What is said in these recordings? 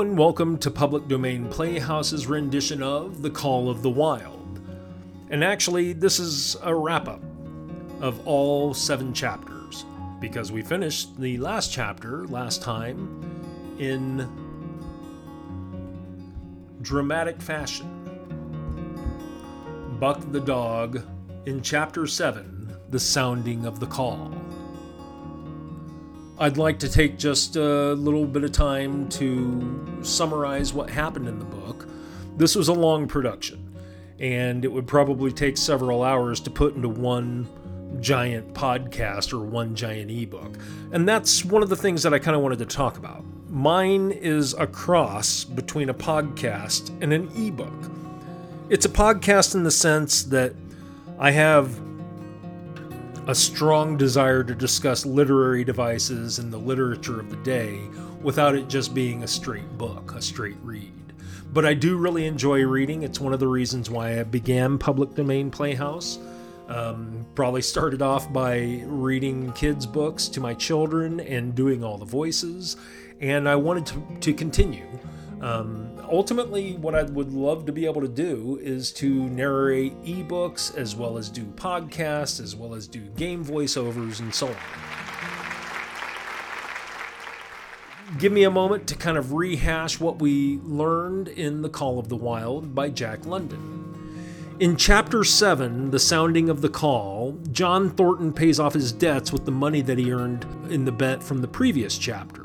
And welcome to Public Domain Playhouse's rendition of The Call of the Wild. And actually, this is a wrap up of all seven chapters because we finished the last chapter last time in dramatic fashion. Buck the dog in chapter 7 The Sounding of the Call. I'd like to take just a little bit of time to summarize what happened in the book. This was a long production, and it would probably take several hours to put into one giant podcast or one giant ebook. And that's one of the things that I kind of wanted to talk about. Mine is a cross between a podcast and an ebook. It's a podcast in the sense that I have a strong desire to discuss literary devices and the literature of the day without it just being a straight book, a straight read. But I do really enjoy reading. It's one of the reasons why I began Public Domain Playhouse. Um, probably started off by reading kids' books to my children and doing all the voices, and I wanted to, to continue. Um, ultimately, what I would love to be able to do is to narrate ebooks as well as do podcasts, as well as do game voiceovers and so on. Give me a moment to kind of rehash what we learned in The Call of the Wild by Jack London. In Chapter 7, The Sounding of the Call, John Thornton pays off his debts with the money that he earned in the bet from the previous chapter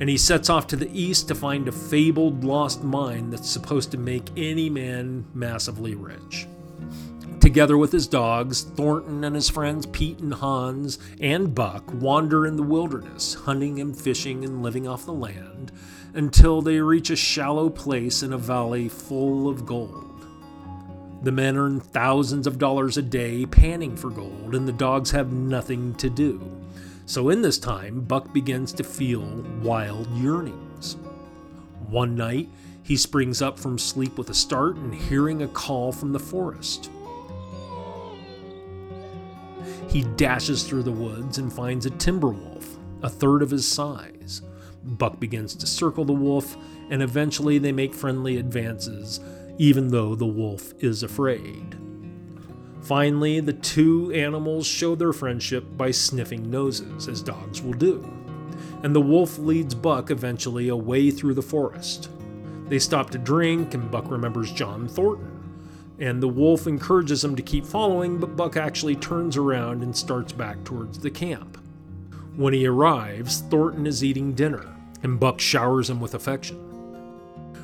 and he sets off to the east to find a fabled lost mine that's supposed to make any man massively rich. Together with his dogs, Thornton and his friends Pete and Hans and Buck wander in the wilderness, hunting and fishing and living off the land, until they reach a shallow place in a valley full of gold. The men earn thousands of dollars a day panning for gold, and the dogs have nothing to do. So in this time, Buck begins to feel wild yearnings. One night, he springs up from sleep with a start and hearing a call from the forest. He dashes through the woods and finds a timber wolf, a third of his size. Buck begins to circle the wolf, and eventually they make friendly advances, even though the wolf is afraid. Finally, the two animals show their friendship by sniffing noses, as dogs will do. And the wolf leads Buck eventually away through the forest. They stop to drink, and Buck remembers John Thornton. And the wolf encourages him to keep following, but Buck actually turns around and starts back towards the camp. When he arrives, Thornton is eating dinner, and Buck showers him with affection.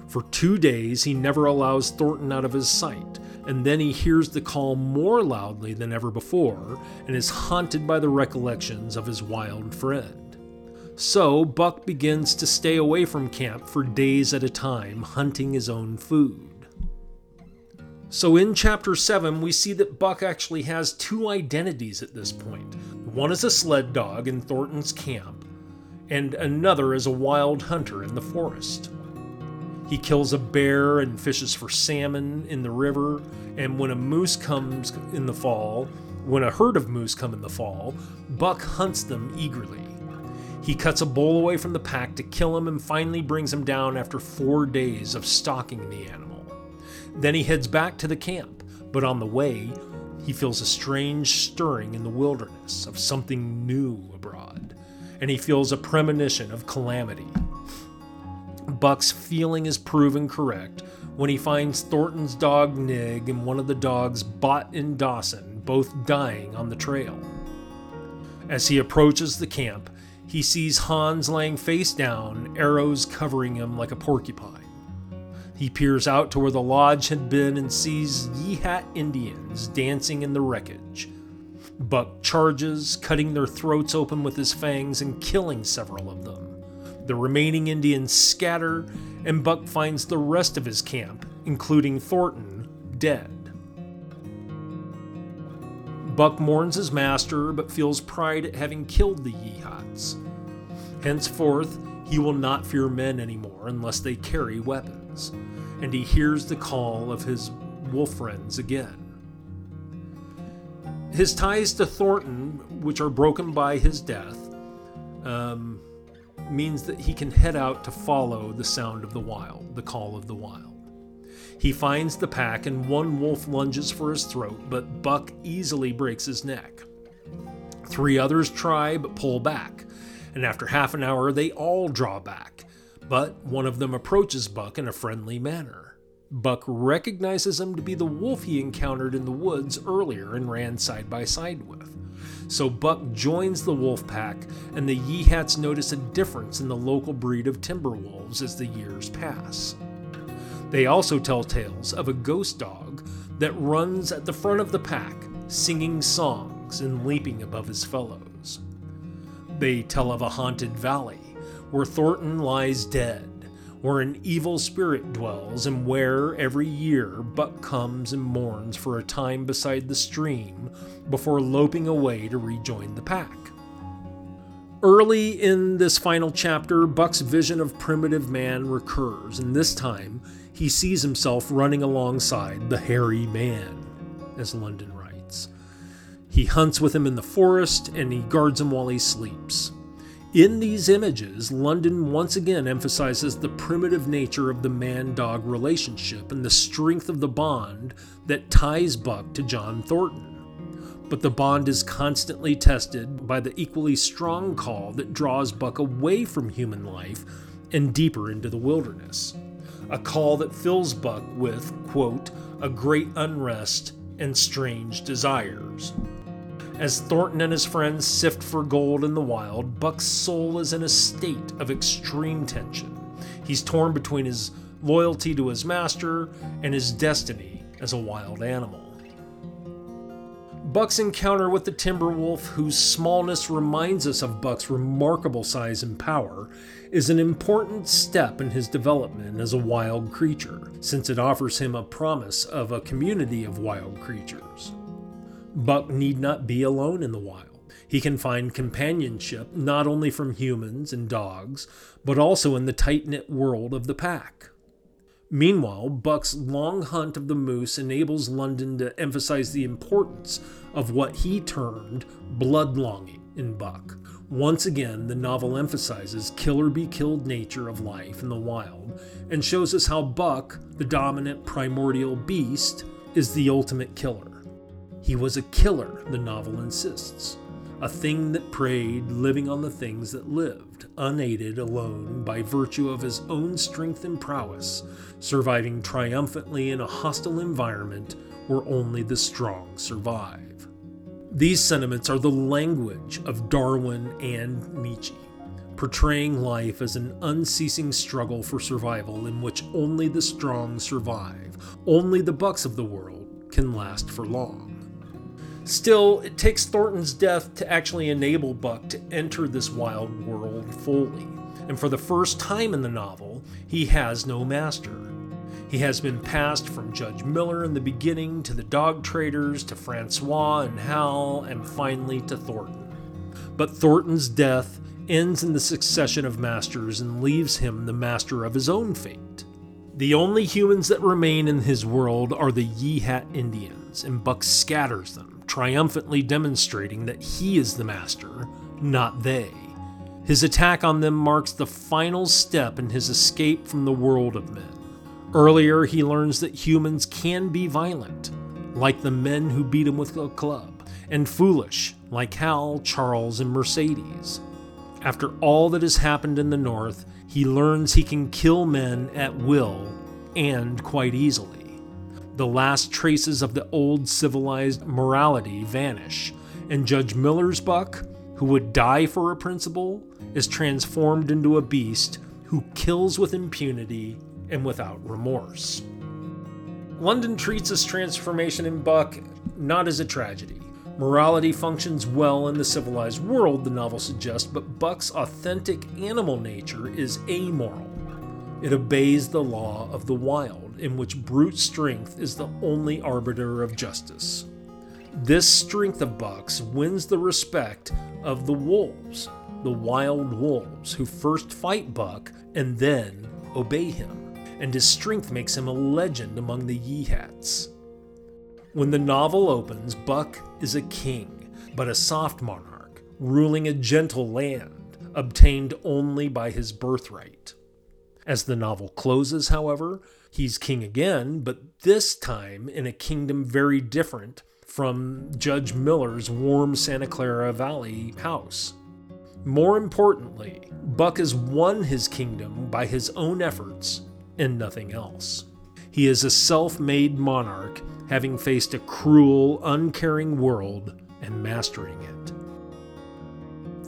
For two days, he never allows Thornton out of his sight, and then he hears the call more loudly than ever before and is haunted by the recollections of his wild friend. So, Buck begins to stay away from camp for days at a time, hunting his own food. So, in chapter 7, we see that Buck actually has two identities at this. One is a sled dog in Thornton's camp, and another is a wild hunter in the forest. He kills a bear and fishes for salmon in the river. And when a moose comes in the fall, when a herd of moose come in the fall, Buck hunts them eagerly. He cuts a bull away from the pack to kill him and finally brings him down after four days of stalking the animal. Then he heads back to the camp, but on the way, he feels a strange stirring in the wilderness of something new abroad, and he feels a premonition of calamity. Buck's feeling is proven correct when he finds Thornton's dog Nig and one of the dogs Bot and Dawson both dying on the trail. As he approaches the camp, he sees Hans laying face down, arrows covering him like a porcupine. He peers out to where the lodge had been and sees Yeehat Indians dancing in the wreckage. Buck charges, cutting their throats open with his fangs and killing several of them. The remaining Indians scatter, and Buck finds the rest of his camp, including Thornton, dead. Buck mourns his master, but feels pride at having killed the Yeehats. Henceforth, he will not fear men anymore unless they carry weapons, and he hears the call of his wolf friends again. His ties to Thornton, which are broken by his death, um, means that he can head out to follow the sound of the wild, the call of the wild. He finds the pack and one wolf lunges for his throat, but Buck easily breaks his neck. Three others try but pull back, and after half an hour they all draw back, but one of them approaches Buck in a friendly manner. Buck recognizes him to be the wolf he encountered in the woods earlier and ran side by side with. So Buck joins the wolf pack, and the Yeehats notice a difference in the local breed of timber wolves as the years pass. They also tell tales of a ghost dog that runs at the front of the pack, singing songs and leaping above his fellows. They tell of a haunted valley where Thornton lies dead, where an evil spirit dwells, and where every year Buck comes and mourns for a time beside the stream before loping away to rejoin the pack. Early in this final chapter, Buck's vision of primitive man recurs, and this time he sees himself running alongside the hairy man, as London writes. He hunts with him in the forest and he guards him while he sleeps. In these images, London once again emphasizes the primitive nature of the man dog relationship and the strength of the bond that ties Buck to John Thornton. But the bond is constantly tested by the equally strong call that draws Buck away from human life and deeper into the wilderness. A call that fills Buck with, quote, a great unrest and strange desires. As Thornton and his friends sift for gold in the wild, Buck's soul is in a state of extreme tension. He's torn between his loyalty to his master and his destiny as a wild animal. Buck's encounter with the timber wolf, whose smallness reminds us of Buck's remarkable size and power, is an important step in his development as a wild creature, since it offers him a promise of a community of wild creatures. Buck need not be alone in the wild. He can find companionship not only from humans and dogs, but also in the tight knit world of the pack. Meanwhile, Buck's long hunt of the moose enables London to emphasize the importance of what he termed blood longing in Buck. Once again, the novel emphasizes kill or be killed nature of life in the wild and shows us how Buck, the dominant primordial beast, is the ultimate killer. He was a killer, the novel insists, a thing that preyed, living on the things that lived, unaided alone by virtue of his own strength and prowess, surviving triumphantly in a hostile environment where only the strong survive. These sentiments are the language of Darwin and Nietzsche, portraying life as an unceasing struggle for survival in which only the strong survive, only the bucks of the world can last for long. Still, it takes Thornton's death to actually enable Buck to enter this wild world fully. And for the first time in the novel, he has no master. He has been passed from Judge Miller in the beginning to the dog traders to Francois and Hal and finally to Thornton. But Thornton's death ends in the succession of masters and leaves him the master of his own fate. The only humans that remain in his world are the Yeehat Indians, and Buck scatters them triumphantly demonstrating that he is the master, not they. His attack on them marks the final step in his escape from the world of men. Earlier, he learns that humans can be violent, like the men who beat him with a club, and foolish, like Hal, Charles, and Mercedes. After all that has happened in the North, he learns he can kill men at will and quite easily the last traces of the old civilized morality vanish, and Judge Miller's Buck, who would die for a principle, is transformed into a beast who kills with impunity and without remorse. London treats this transformation in Buck not as a tragedy. Morality functions well in the civilized world, the novel suggests, but Buck's authentic animal nature is amoral. It obeys the law of the wild in which brute strength is the only arbiter of justice. This strength of Buck's wins the respect of the wolves, the wild wolves, who first fight Buck and then obey him, and his strength makes him a legend among the Yeehats. When the novel opens, Buck is a king, but a soft monarch, ruling a gentle land, obtained only by his birthright. As the novel closes, however, he's king again, but this time in a kingdom very different from Judge Miller's warm Santa Clara Valley house. More importantly, Buck has won his kingdom by his own efforts and nothing else. He is a self made monarch, having faced a cruel, uncaring world and mastering it.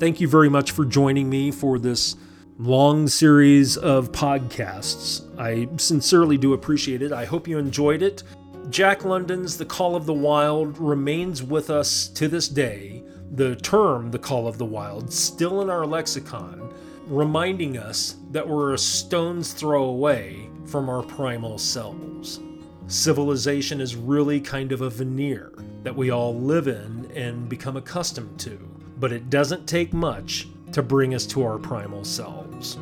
Thank you very much for joining me for this long series of podcasts. I sincerely do appreciate it. I hope you enjoyed it. Jack London's The Call of the Wild remains with us to this day. The term, The Call of the Wild, still in our lexicon, reminding us that we're a stone's throw away from our primal selves. Civilization is really kind of a veneer that we all live in and become accustomed to, but it doesn't take much to bring us to our primal selves.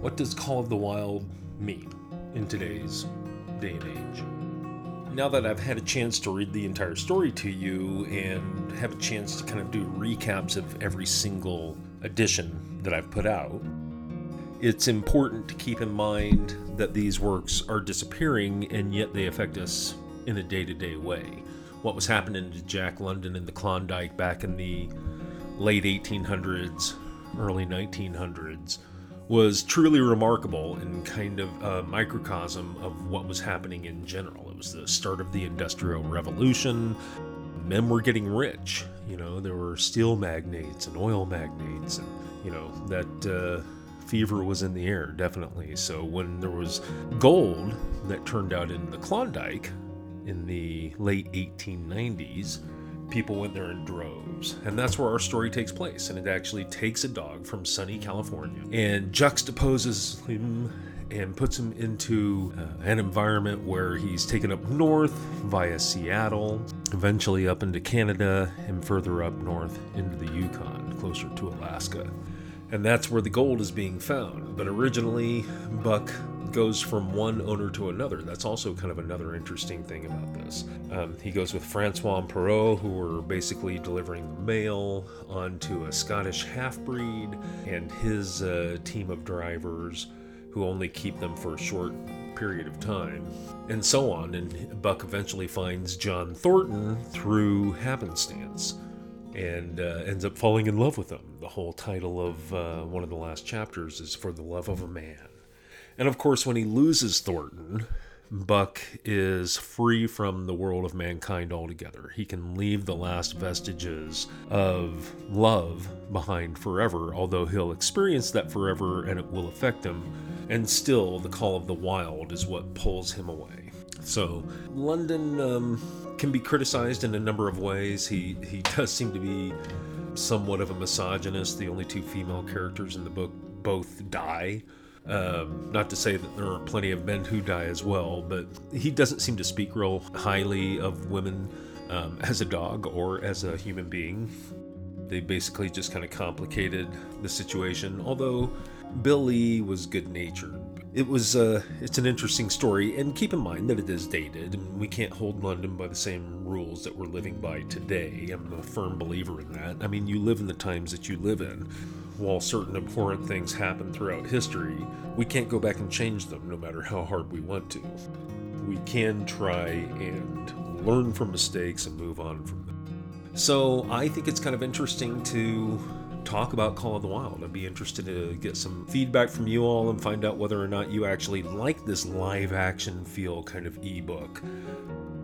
What does Call of the Wild mean in today's day and age? now that I've had a chance to read the entire story to you and have a chance to kind of do recaps of every single edition that I've put out, it's important to keep in mind that these works are disappearing and yet they affect us in a day to day way. What was happening to Jack London in the Klondike back in the late 1800s, early 1900s was truly remarkable and kind of a microcosm of what was happening in general. It was the start of the Industrial Revolution. Men were getting rich. You know, there were steel magnates and oil magnates, and, you know, that uh, fever was in the air, definitely. So when there was gold that turned out in the Klondike in the late 1890s, people went there in droves. And that's where our story takes place. And it actually takes a dog from sunny California and juxtaposes him and puts him into uh, an environment where he's taken up north via Seattle, eventually up into Canada, and further up north into the Yukon, closer to Alaska. And that's where the gold is being found. But originally, Buck goes from one owner to another. That's also kind of another interesting thing about this. Um, he goes with Francois and Perrault, who were basically delivering the mail onto a Scottish half breed, and his uh, team of drivers who only keep them for a short period of time, and so on. And Buck eventually finds John Thornton through happenstance and uh, ends up falling in love with him. The whole title of uh, one of the last chapters is For the Love of a Man. And of course, when he loses Thornton, Buck is free from the world of mankind altogether. He can leave the last vestiges of love behind forever, although he'll experience that forever and it will affect him. And still, the call of the wild is what pulls him away. So, London um, can be criticized in a number of ways. He, he does seem to be somewhat of a misogynist. The only two female characters in the book both die um, not to say that there are plenty of men who die as well, but he doesn't seem to speak real highly of women um, as a dog or as a human being. They basically just kind of complicated the situation, although Billy was good natured. It was uh, it's an interesting story, and keep in mind that it is dated, and we can't hold London by the same rules that we're living by today. I'm a firm believer in that. I mean, you live in the times that you live in while certain abhorrent things happen throughout history, we can't go back and change them no matter how hard we want to. We can try and learn from mistakes and move on from them. So I think it's kind of interesting to talk about Call of the Wild. I'd be interested to get some feedback from you all and find out whether or not you actually like this live action feel kind of ebook.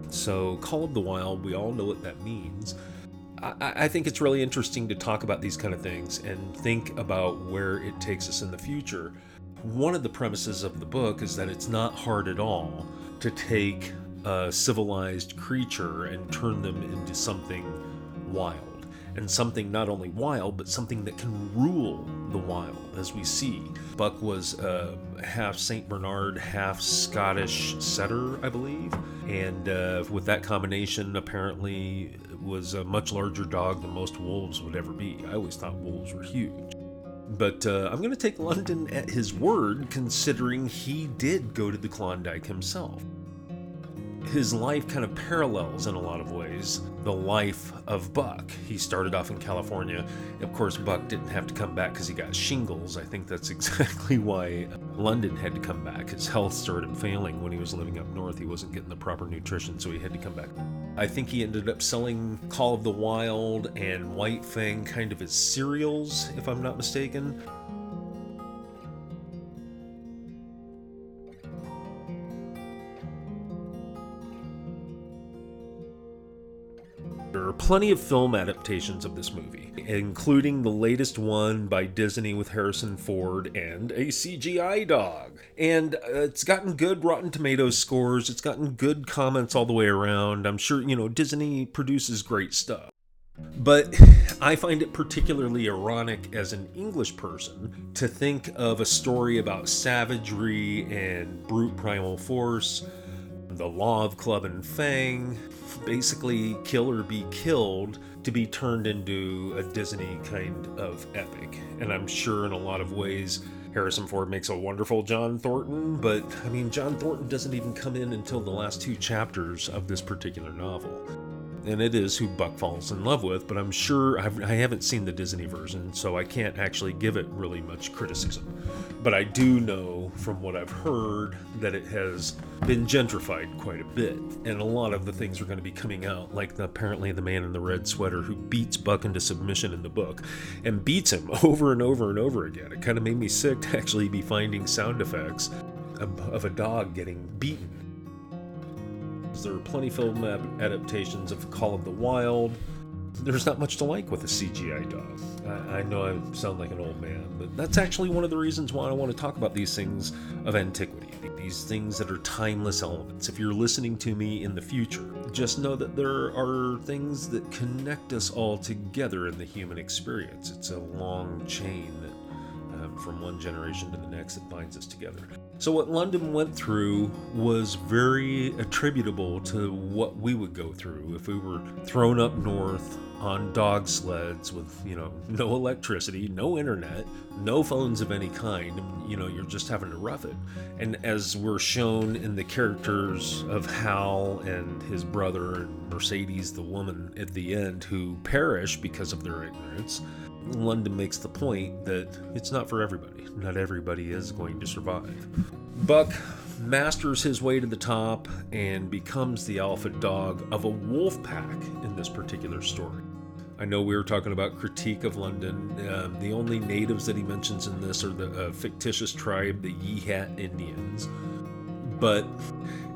So, Call of the Wild, we all know what that means. I, I think it's really interesting to talk about these kind of things and think about where it takes us in the future. One of the premises of the book is that it's not hard at all to take a civilized creature and turn them into something wild. And something not only wild, but something that can rule the wild, as we see. Buck was uh, half St. Bernard, half Scottish setter, I believe. And uh, with that combination, apparently was a much larger dog than most wolves would ever be. I always thought wolves were huge. But uh, I'm going to take London at his word, considering he did go to the Klondike himself. His life kind of parallels in a lot of ways the life of Buck. He started off in California. Of course, Buck didn't have to come back because he got shingles. I think that's exactly why London had to come back. His health started failing when he was living up north. He wasn't getting the proper nutrition, so he had to come back. I think he ended up selling Call of the Wild and White Fang kind of as serials, if I'm not mistaken. There are plenty of film adaptations of this movie, including the latest one by Disney with Harrison Ford and a CGI dog. And uh, it's gotten good Rotten Tomatoes scores, it's gotten good comments all the way around. I'm sure, you know, Disney produces great stuff. But I find it particularly ironic as an English person to think of a story about savagery and brute primal force, the law of club and fang, basically kill or be killed to be turned into a Disney kind of epic. And I'm sure in a lot of ways, Harrison Ford makes a wonderful John Thornton, but I mean, John Thornton doesn't even come in until the last two chapters of this particular novel and it is who Buck falls in love with, but I'm sure I've, I have not seen the Disney version, so I can't actually give it really much criticism. But I do know from what I've heard that it has been gentrified quite a bit, and a lot of the things are going to be coming out, like the, apparently the man in the red sweater who beats Buck into submission in the book and beats him over and over and over again. It kind of made me sick to actually be finding sound effects of, of a dog getting beaten there are plenty of film adaptations of Call of the Wild. There's not much to like with a CGI dog. I, I know I sound like an old man, but that's actually one of the reasons why I want to talk about these things of antiquity, these things that are timeless elements. If you're listening to me in the future, just know that there are things that connect us all together in the human experience. It's a long chain that um, from one generation to the next that binds us together. So, what London went through was very attributable to what we would go through. If we were thrown up north on dog sleds with, you know, no electricity, no internet, no phones of any kind. You know, you're just having to rough it. And as we're shown in the characters of Hal and his brother and Mercedes, the woman at the end, who perish because of their ignorance, London makes the point that it's not for everybody. Not everybody is going to survive. Buck masters his way to the top and becomes the alpha dog of a wolf pack in this particular story. I know we were talking about critique of London. Um, the only natives that he mentions in this are the uh, fictitious tribe, the Yeehat Indians. But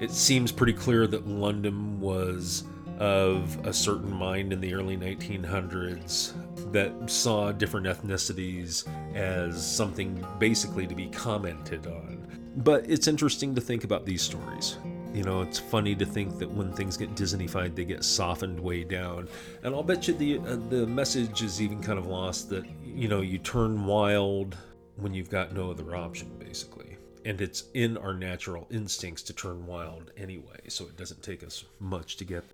it seems pretty clear that London was of a certain mind in the early 1900s that saw different ethnicities as something basically to be commented on. But it's interesting to think about these stories. You know, it's funny to think that when things get Disneyfied, they get softened way down. And I'll bet you the uh, the message is even kind of lost that you know you turn wild when you've got no other option, basically. And it's in our natural instincts to turn wild anyway, so it doesn't take us much to get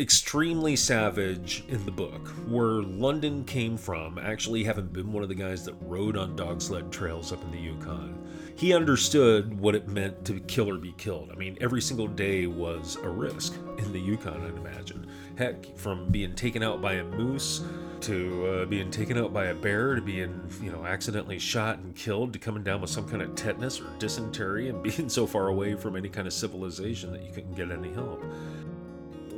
extremely savage in the book, where London came from, actually having been one of the guys that rode on dog sled trails up in the Yukon. He understood what it meant to kill or be killed. I mean, every single day was a risk in the Yukon, I'd imagine. Heck, from being taken out by a moose to uh, being taken out by a bear to being, you know, accidentally shot and killed to coming down with some kind of tetanus or dysentery and being so far away from any kind of civilization that you couldn't get any help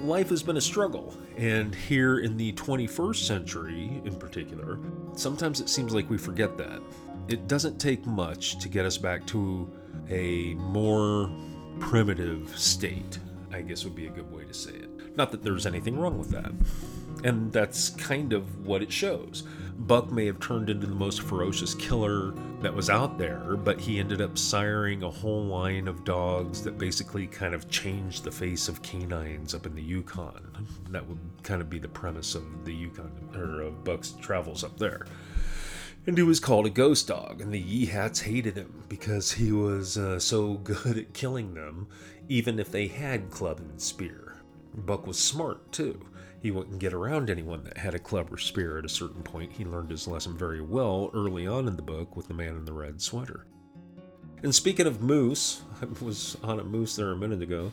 life has been a struggle. And here in the 21st century, in particular, sometimes it seems like we forget that. It doesn't take much to get us back to a more primitive state, I guess would be a good way to say it. Not that there's anything wrong with that. And that's kind of what it shows. Buck may have turned into the most ferocious killer that was out there, but he ended up siring a whole line of dogs that basically kind of changed the face of canines up in the Yukon. That would kind of be the premise of the Yukon, or of Buck's travels up there. And he was called a ghost dog, and the Yeehats hated him because he was uh, so good at killing them, even if they had club and spear. Buck was smart, too. He wouldn't get around anyone that had a clever spear at a certain point. He learned his lesson very well early on in the book with the man in the red sweater. And speaking of moose, I was on a moose there a minute ago.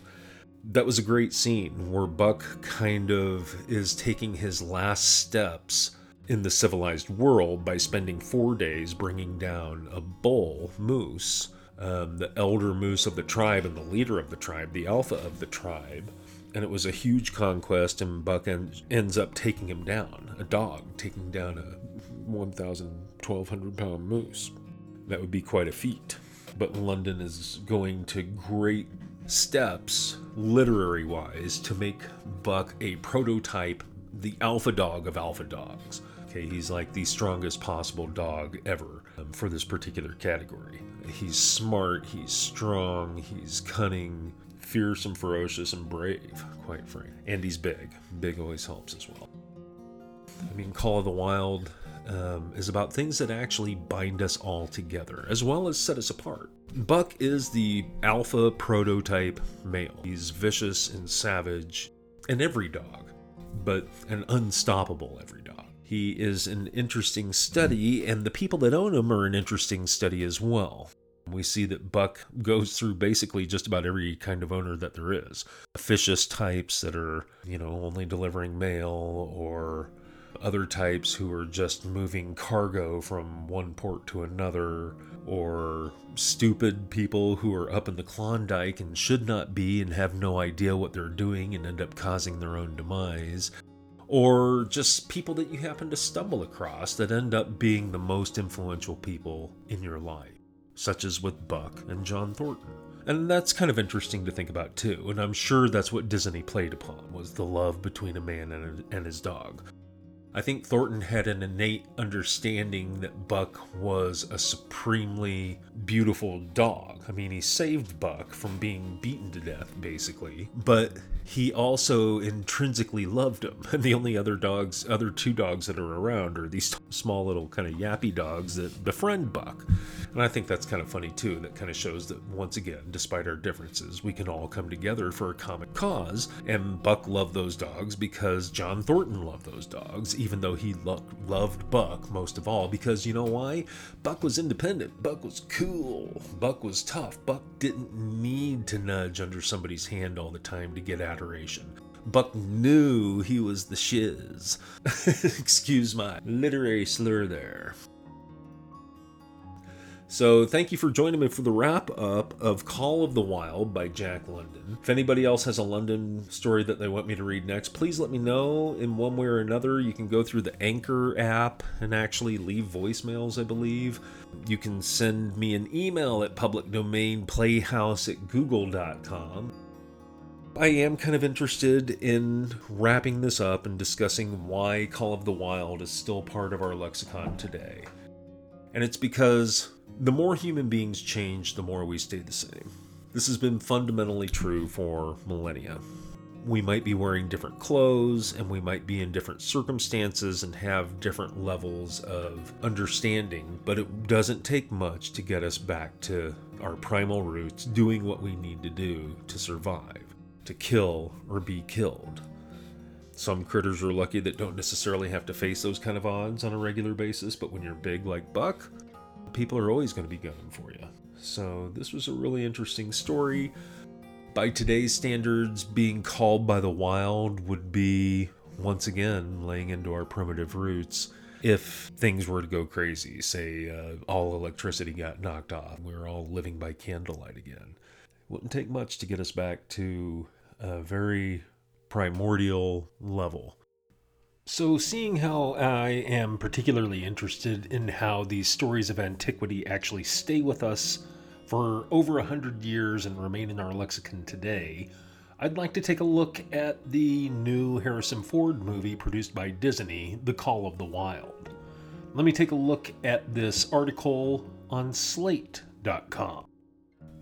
That was a great scene where Buck kind of is taking his last steps in the civilized world by spending four days bringing down a bull moose, um, the elder moose of the tribe and the leader of the tribe, the alpha of the tribe. And it was a huge conquest, and Buck en- ends up taking him down, a dog, taking down a 1,000, 1,200 pound moose. That would be quite a feat. But London is going to great steps, literary wise, to make Buck a prototype, the alpha dog of alpha dogs. Okay, he's like the strongest possible dog ever um, for this particular category. He's smart, he's strong, he's cunning, fearsome, ferocious, and brave, quite frank. And he's big. Big always helps as well. I mean, Call of the Wild um, is about things that actually bind us all together, as well as set us apart. Buck is the alpha prototype male. He's vicious and savage, and every dog, but an unstoppable every dog. He is an interesting study, and the people that own him are an interesting study as well. We see that Buck goes through basically just about every kind of owner that there is. Officious types that are, you know, only delivering mail, or other types who are just moving cargo from one port to another, or stupid people who are up in the Klondike and should not be and have no idea what they're doing and end up causing their own demise or just people that you happen to stumble across that end up being the most influential people in your life, such as with Buck and John Thornton. And that's kind of interesting to think about too, and I'm sure that's what Disney played upon was the love between a man and, a, and his dog. I think Thornton had an innate understanding that Buck was a supremely beautiful dog. I mean, he saved Buck from being beaten to death, basically, but he also intrinsically loved him. And the only other dogs, other two dogs that are around, are these small little kind of yappy dogs that befriend Buck. And I think that's kind of funny too. That kind of shows that once again, despite our differences, we can all come together for a common cause. And Buck loved those dogs because John Thornton loved those dogs, even though he lo- loved Buck most of all. Because you know why? Buck was independent. Buck was cool. Buck was tough. Buck didn't need to nudge under somebody's hand all the time to get adoration. Buck knew he was the shiz. Excuse my literary slur there. So, thank you for joining me for the wrap up of Call of the Wild by Jack London. If anybody else has a London story that they want me to read next, please let me know in one way or another. You can go through the Anchor app and actually leave voicemails, I believe. You can send me an email at publicdomainplayhouse at google.com. I am kind of interested in wrapping this up and discussing why Call of the Wild is still part of our lexicon today. And it's because the more human beings change, the more we stay the same. This has been fundamentally true for millennia. We might be wearing different clothes and we might be in different circumstances and have different levels of understanding, but it doesn't take much to get us back to our primal roots, doing what we need to do to survive, to kill or be killed. Some critters are lucky that don't necessarily have to face those kind of odds on a regular basis, but when you're big like Buck, people are always going to be gunning for you. So, this was a really interesting story. By today's standards, being called by the wild would be, once again, laying into our primitive roots. If things were to go crazy, say uh, all electricity got knocked off, we were all living by candlelight again, it wouldn't take much to get us back to a very primordial level. So, seeing how I am particularly interested in how these stories of antiquity actually stay with us for over a hundred years and remain in our lexicon today, I'd like to take a look at the new Harrison Ford movie produced by Disney, The Call of the Wild. Let me take a look at this article on Slate.com.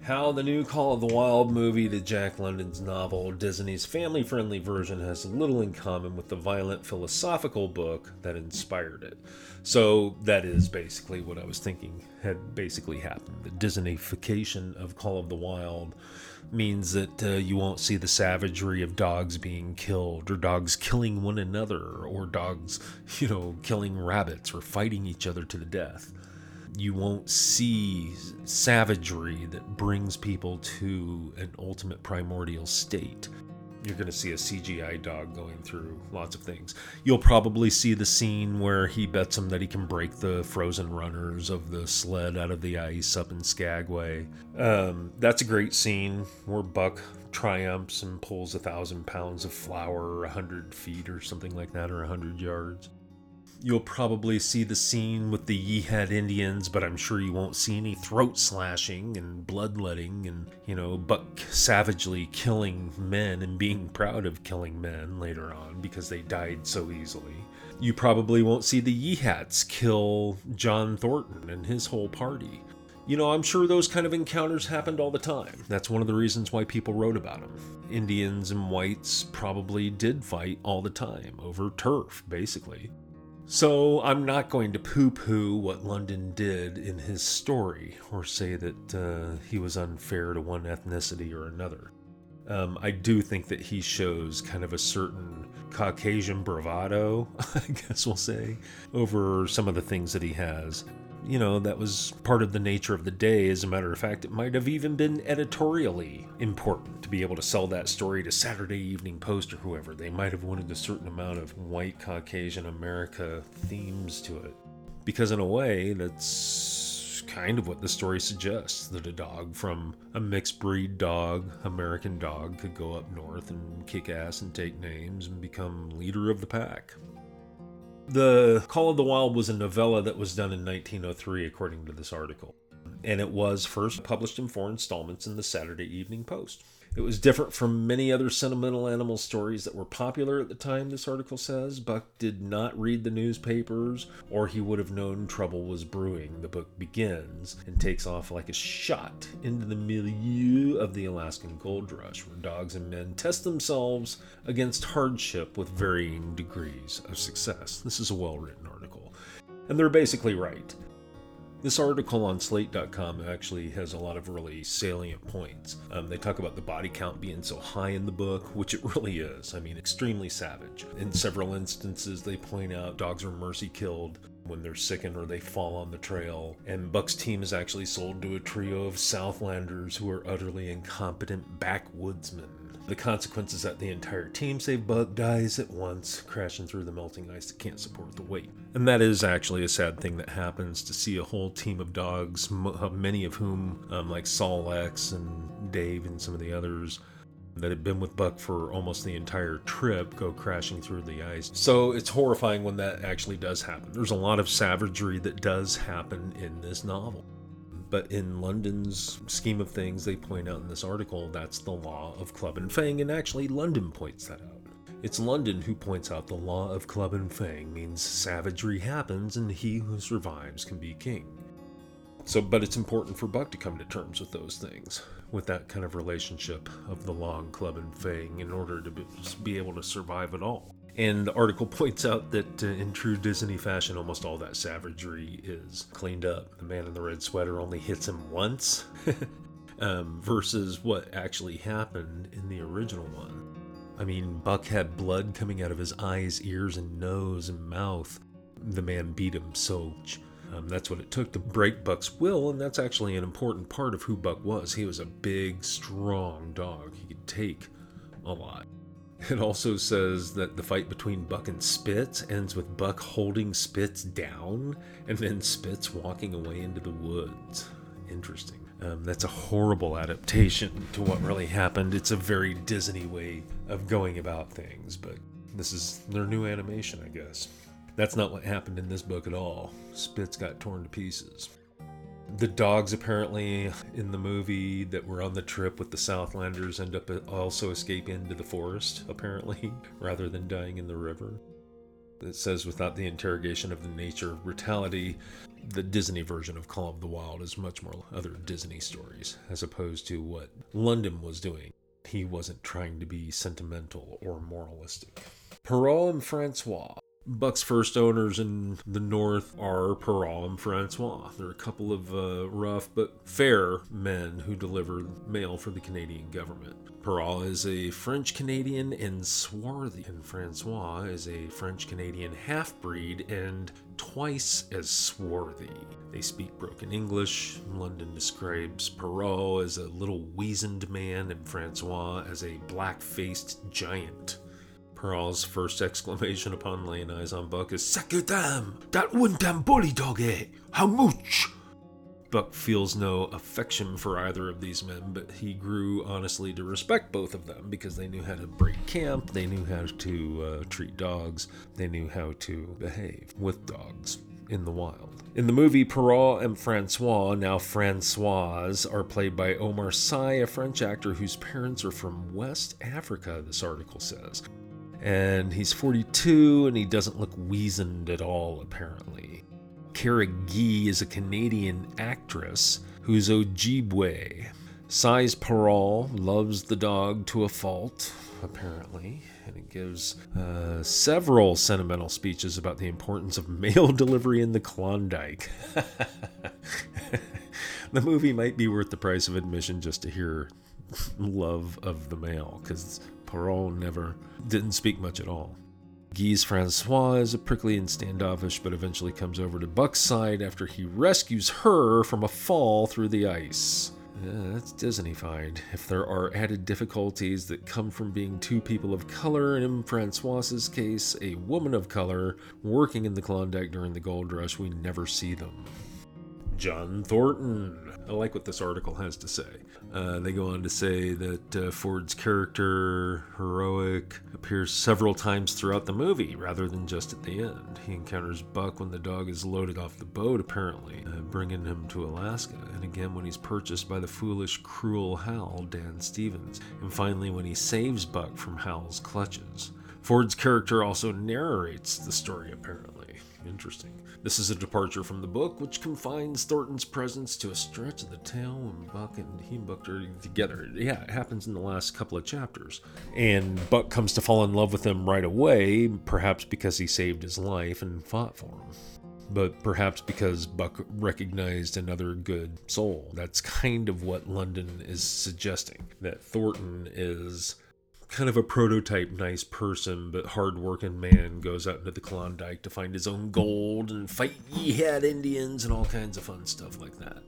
How the new Call of the Wild movie to Jack London's novel, Disney's family friendly version, has little in common with the violent philosophical book that inspired it. So, that is basically what I was thinking had basically happened. The Disneyfication of Call of the Wild means that uh, you won't see the savagery of dogs being killed, or dogs killing one another, or dogs, you know, killing rabbits or fighting each other to the death you won't see savagery that brings people to an ultimate primordial state you're going to see a CGI dog going through lots of things. You'll probably see the scene where he bets him that he can break the frozen runners of the sled out of the ice up in Skagway. Um, that's a great scene where Buck triumphs and pulls a thousand pounds of flour a hundred feet or something like that, or a hundred yards. You'll probably see the scene with the Yeehaw Indians, but I'm sure you won't see any throat slashing and bloodletting and, you know, Buck savagely killing men and being proud of killing men later on because they died so easily. You probably won't see the Yeehats kill John Thornton and his whole party. You know, I'm sure those kind of encounters happened all the time. That's one of the reasons why people wrote about them. Indians and whites probably did fight all the time over turf, basically. So I'm not going to poo poo what London did in his story or say that uh, he was unfair to one ethnicity or another. Um, I do think that he shows kind of a certain Caucasian bravado, I guess we'll say, over some of the things that he has you know, that was part of the nature of the day. As a matter of fact, it might have even been editorially important to be able to sell that story to Saturday Evening Post or whoever. They might have wanted a certain amount of white Caucasian America themes to it. Because, in a way, that's kind of what the story suggests that a dog from a mixed breed dog, American dog, could go up north and kick ass and take names and become leader of the pack. The Call of the Wild was a novella that was done in 1903, according to this article, and it was first published in four installments in the Saturday Evening Post. It was different from many other sentimental animal stories that were popular at the time, this article says. Buck did not read the newspapers, or he would have known trouble was brewing. The book begins and takes off like a shot into the milieu of the Alaskan gold rush, where dogs and men test themselves against hardship with varying degrees of success. This is a well written article. And they're basically right. This article on Slate.com actually has a lot of really salient points. Um, they talk about the body count being so high in the book, which it really is. I mean, extremely savage. In several instances, they point out dogs are mercy killed when they're sickened or they fall on the trail. And Buck's team is actually sold to a trio of Southlanders who are utterly incompetent backwoodsmen. The consequence is that the entire team, save Buck, dies at once, crashing through the melting ice that can't support the weight. And that is actually a sad thing that happens to see a whole team of dogs, uh, many of whom, um, like Sol-leks and Dave and some of the others, that had been with Buck for almost the entire trip go crashing through the ice. So it's horrifying when that actually does happen. There's a lot of savagery that does happen in this novel. But in London's scheme of things, they point out in this article that's the law of Club and Fang, and actually London points that out. It's London who points out the law of Club and Fang means savagery happens and he who survives can be king. So, but it's important for Buck to come to terms with those things, with that kind of relationship of the long Club and Fang in order to be able to survive at all. And the article points out that uh, in true Disney fashion, almost all that savagery is cleaned up. The man in the red sweater only hits him once, um, versus what actually happened in the original one. I mean, Buck had blood coming out of his eyes, ears, and nose and mouth. The man beat him so. Um, that's what it took to break Buck's will, and that's actually an important part of who Buck was. He was a big, strong dog. He could take a lot. It also says that the fight between Buck and Spitz ends with Buck holding Spitz down and then Spitz walking away into the woods. Interesting. Um, that's a horrible adaptation to what really happened. It's a very Disney way of going about things, but this is their new animation, I guess. That's not what happened in this book at all. Spitz got torn to pieces the dogs apparently in the movie that were on the trip with the Southlanders end up also escape into the forest, apparently, rather than dying in the river. It says without the interrogation of the nature of brutality, the Disney version of Call of the Wild is much more other Disney stories, as opposed to what London was doing. He wasn't trying to be sentimental or moralistic. Perrault and Francois Buck's first owners in the north are Perrault and Francois. They're a couple of uh, rough but fair men who deliver mail for the Canadian government. Perrault is a French Canadian and swarthy, and Francois is a French Canadian half breed and twice as swarthy. They speak broken English. London describes Perrault as a little weazened man and Francois as a black faced giant. Perrault's first exclamation upon laying eyes on Buck is Sacredam! That one damn bully dog, eh? How much? Buck feels no affection for either of these men, but he grew honestly to respect both of them because they knew how to break camp, they knew how to uh, treat dogs, they knew how to behave with dogs in the wild. In the movie, Perrault and Francois, now Francoise, are played by Omar Sy, a French actor whose parents are from West Africa, this article says and he's 42 and he doesn't look weazened at all, apparently. Cara Gee is a Canadian actress who's Ojibwe. Sy's Perrault loves the dog to a fault, apparently, and it gives uh, several sentimental speeches about the importance of mail delivery in the Klondike. the movie might be worth the price of admission just to hear love of the mail, because Perrault never didn't speak much at all. Gee's Francois is prickly and standoffish, but eventually comes over to Buck's side after he rescues her from a fall through the ice. Yeah, that's Disney-fied. If there are added difficulties that come from being two people of color, and in Francois's case, a woman of color, working in the Klondike during the gold rush, we never see them. John Thornton. I like what this article has to say. Uh, they go on to say that uh, Ford's character, heroic, appears several times throughout the movie rather than just at the end. He encounters Buck when the dog is loaded off the boat, apparently, uh, bringing him to Alaska, and again when he's purchased by the foolish, cruel Hal, Dan Stevens, and finally when he saves Buck from Hal's clutches. Ford's character also narrates the story, apparently. Interesting. This is a departure from the book, which confines Thornton's presence to a stretch of the tale when Buck and he and Buck are together. Yeah, it happens in the last couple of chapters. And Buck comes to fall in love with him right away, perhaps because he saved his life and fought for him but perhaps because Buck recognized another good soul. That's kind of what London is suggesting that Thornton is kind of a prototype nice person but hard-working man goes out into the klondike to find his own gold and fight Yeehat indians and all kinds of fun stuff like that.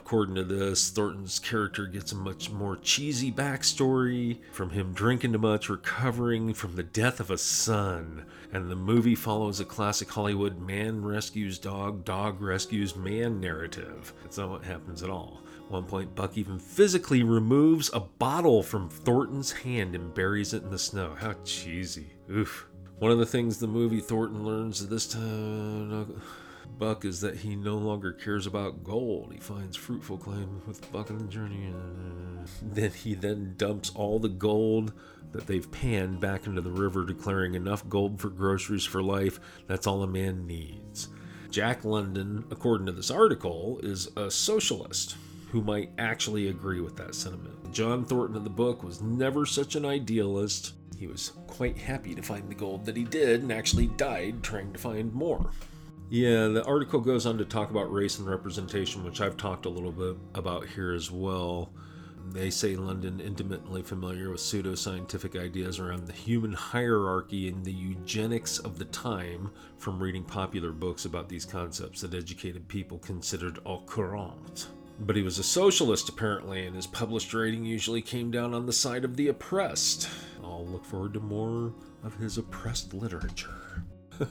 According to this thornton's character gets a much more cheesy backstory from him drinking too much recovering from the death of a son. And the movie follows a classic hollywood man rescues dog dog rescues man narrative. That's not what happens at all one point, Buck even physically removes a bottle from Thornton's hand and buries it in the snow. How cheesy. Oof. One of the things the movie Thornton learns this time, Buck, is that he no longer cares about gold. He finds fruitful claim with Buck in the journey. Then he then dumps all the gold that they've panned back into the river, declaring enough gold for groceries for life. That's all a man needs. Jack London, according to this article, is a socialist who might actually agree with that sentiment. John Thornton in the book was never such an idealist. He was quite happy to find the gold that he did and actually died trying to find more. Yeah, the article goes on to talk about race and representation, which I've talked a little bit about here as well. They say London intimately familiar with pseudoscientific ideas around the human hierarchy and the eugenics of the time from reading popular books about these concepts that educated people considered au courant. But he was a socialist, apparently, and his published writing usually came down on the side of the oppressed. I'll look forward to more of his oppressed literature.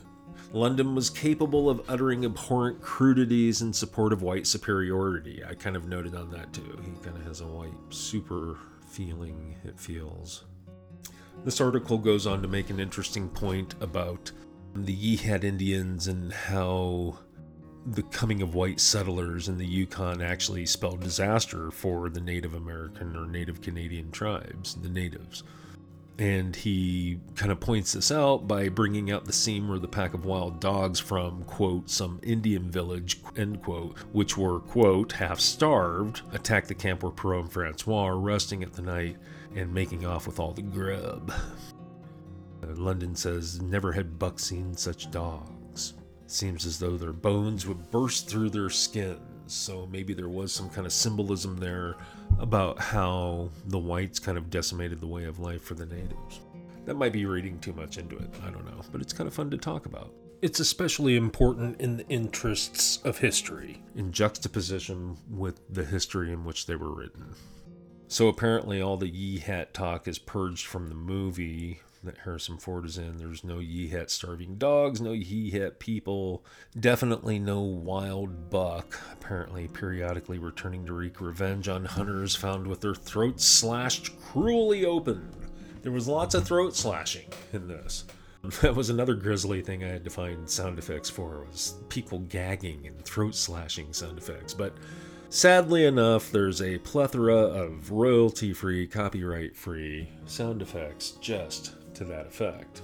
London was capable of uttering abhorrent crudities in support of white superiority. I kind of noted on that too. He kind of has a white super feeling, it feels. This article goes on to make an interesting point about the Yeehat Indians and how the coming of white settlers in the Yukon actually spelled disaster for the Native American or Native Canadian tribes, the natives. And he kind of points this out by bringing out the scene where the pack of wild dogs from, quote, some Indian village, end quote, which were, quote, half starved, attacked the camp where Perrault and Francois are resting at the night and making off with all the grub. Uh, London says, Never had Buck seen such dogs. Seems as though their bones would burst through their skins. So maybe there was some kind of symbolism there about how the whites kind of decimated the way of life for the natives. That might be reading too much into it. I don't know. But it's kind of fun to talk about. It's especially important in the interests of history, in juxtaposition with the history in which they were written. So apparently, all the Yeehat talk is purged from the movie Harrison Ford is in. There's no Hat starving dogs, no Hat people, definitely no wild buck, apparently periodically returning to wreak revenge on hunters found with their throats slashed cruelly open. There was lots of throat slashing in this. That was another grisly thing I had to find sound effects for was people gagging and throat slashing sound effects. But sadly enough, there's a plethora of royalty-free, copyright-free sound effects just to that effect.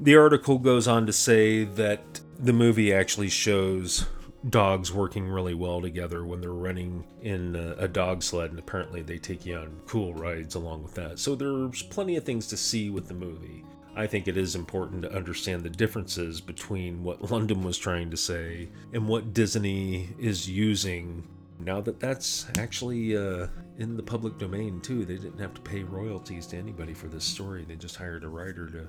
The article goes on to say that the movie actually shows dogs working really well together when they're running in a, dog sled, and apparently they take you on cool rides along with that. So there's plenty of things to see with the movie. I think it is important to understand the differences between what London was trying to say and what Disney is using now that that's actually uh, in the public domain too. They didn't have to pay royalties to anybody for this story. They just hired a writer to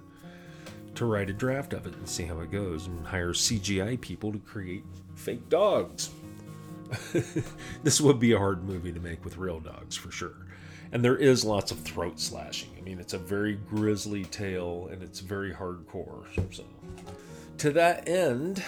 to write a draft of it and see how it goes and hire CGI people to create fake dogs. this would be a hard movie to make with real dogs for sure. And there is lots of throat slashing. I mean, it's a very grisly tale and it's very hardcore. So, to that end,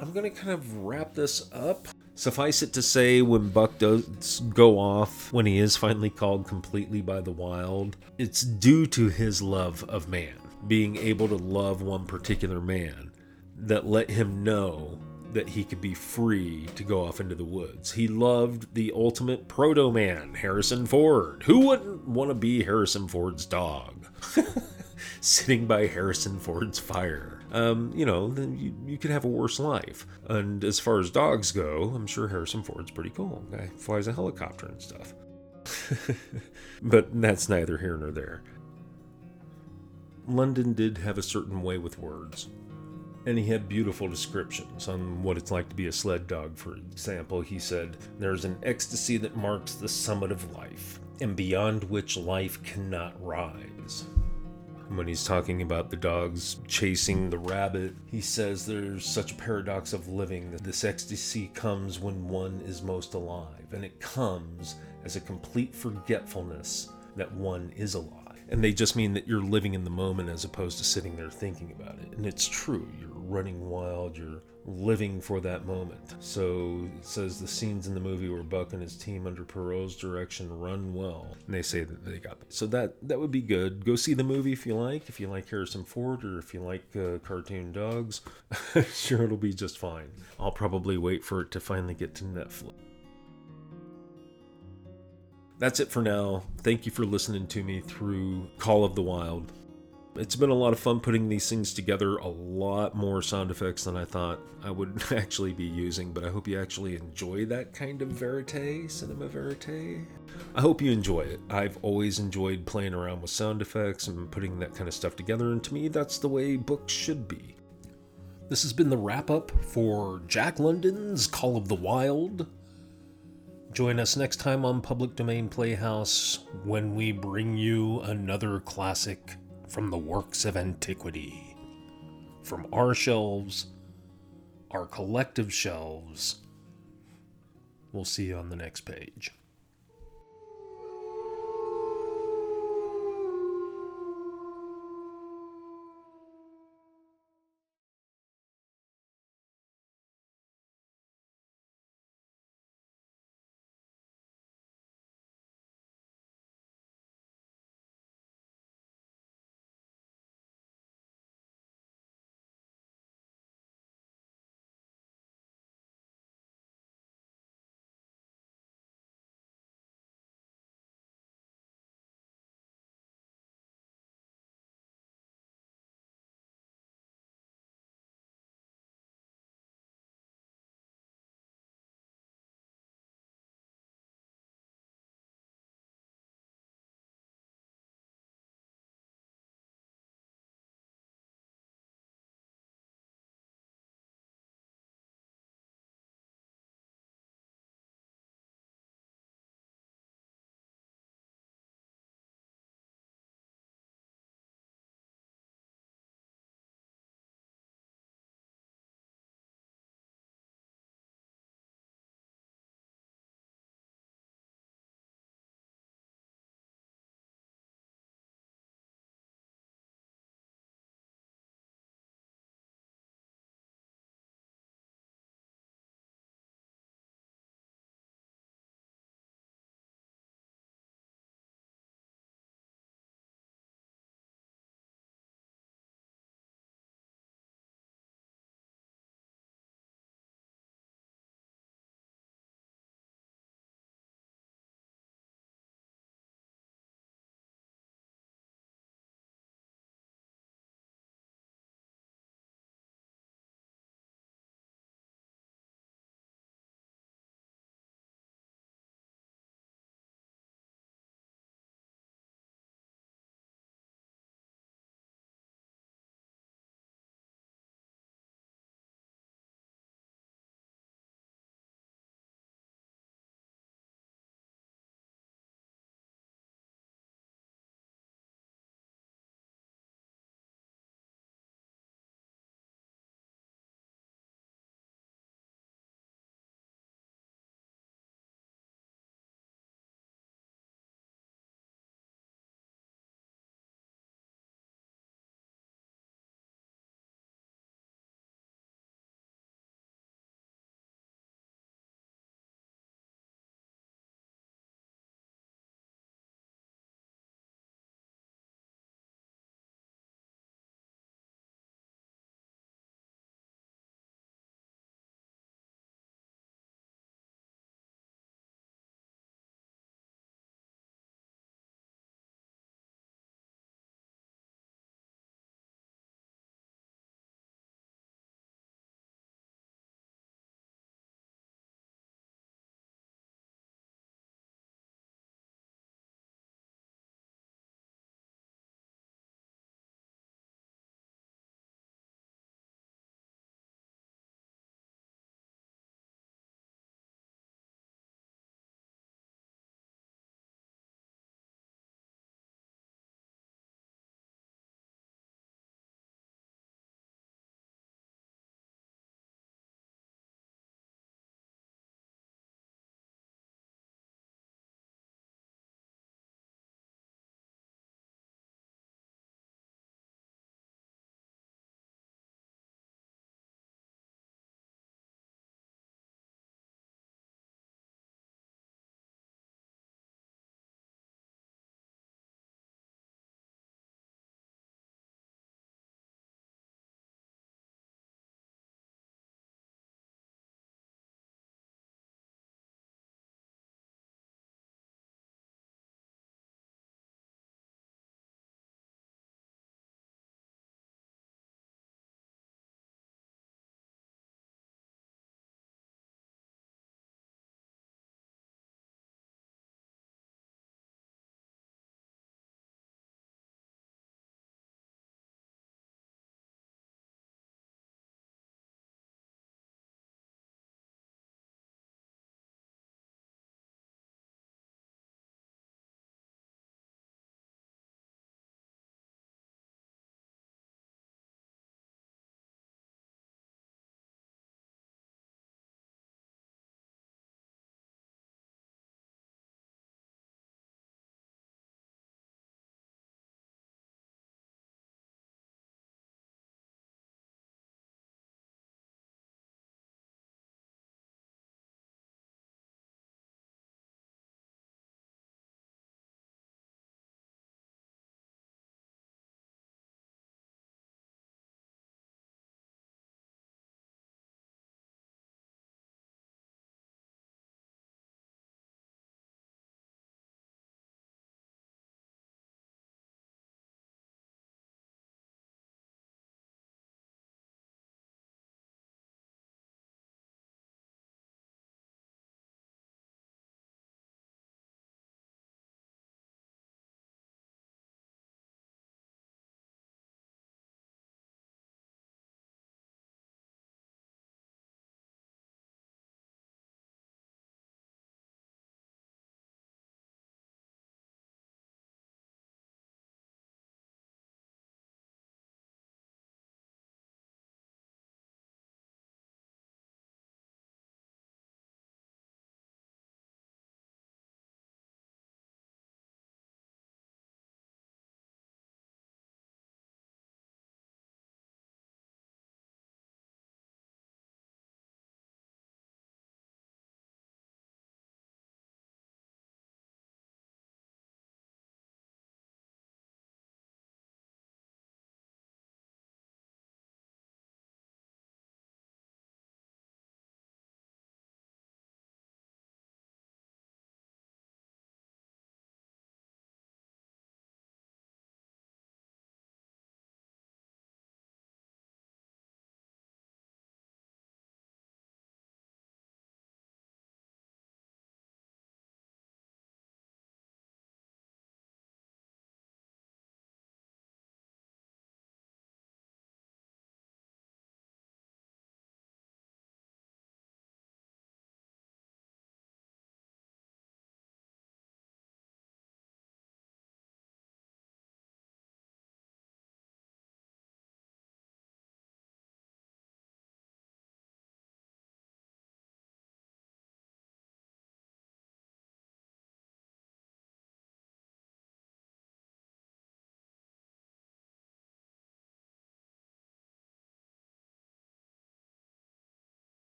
I'm going to kind of wrap this up. Suffice it to say, when Buck does go off, when he is finally called completely by the wild, it's due to his love of man, being able to love one particular man that let him know that he could be free to go off into the woods. He loved the ultimate proto man, Harrison Ford. Who wouldn't want to be Harrison Ford's dog? Sitting by Harrison Ford's fire. Um, you know, then you, you could have a worse life. And as far as dogs go, I'm sure Harrison Ford's pretty cool. Guy flies a helicopter and stuff. but that's neither here nor there. London did have a certain way with words and he had beautiful descriptions on what it's like to be a sled dog. For example, he said, There's an ecstasy that marks the summit of life, and beyond which life cannot rise. When he's talking about the dogs chasing the rabbit, he says there's such a paradox of living that this ecstasy comes when one is most alive, and it comes as a complete forgetfulness that one is alive and they just mean that you're living in the moment as opposed to sitting there thinking about it. And it's true, you're running wild, you're living for that moment. So it says the scenes in the movie where Buck and his team under Perrault's direction run well. And they say that they got so that that would be good. Go see the movie if you like, if you like Harrison Ford or if you like uh, cartoon dogs. sure it'll be just fine. I'll probably wait for it to finally get to Netflix that's it for now. Thank you for listening to me through Call of the Wild. It's been a lot of fun putting these things together, a lot more sound effects than I thought I would actually be using, but I hope you actually enjoy that kind of verite, cinema verite. I hope you enjoy it. I've always enjoyed playing around with sound effects and putting that kind of stuff together, and to me, that's the way books should be. This has been the wrap up for Jack London's Call of the Wild. Join us next time on Public Domain Playhouse when we bring you another classic from the works of antiquity. From our shelves, our collective shelves. We'll see you on the next page.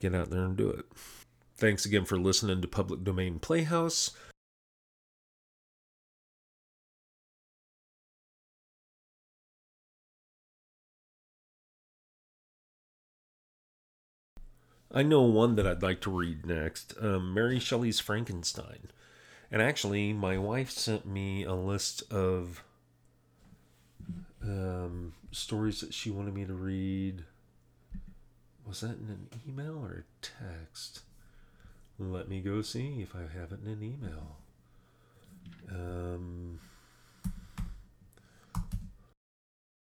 Get out there and do it. Thanks again for listening to Public Domain Playhouse. I know one that I'd like to read next um, Mary Shelley's Frankenstein. And actually, my wife sent me a list of um, stories that she wanted me to read. Was that in an email or a text? Let me go see if I have it in an email. Um,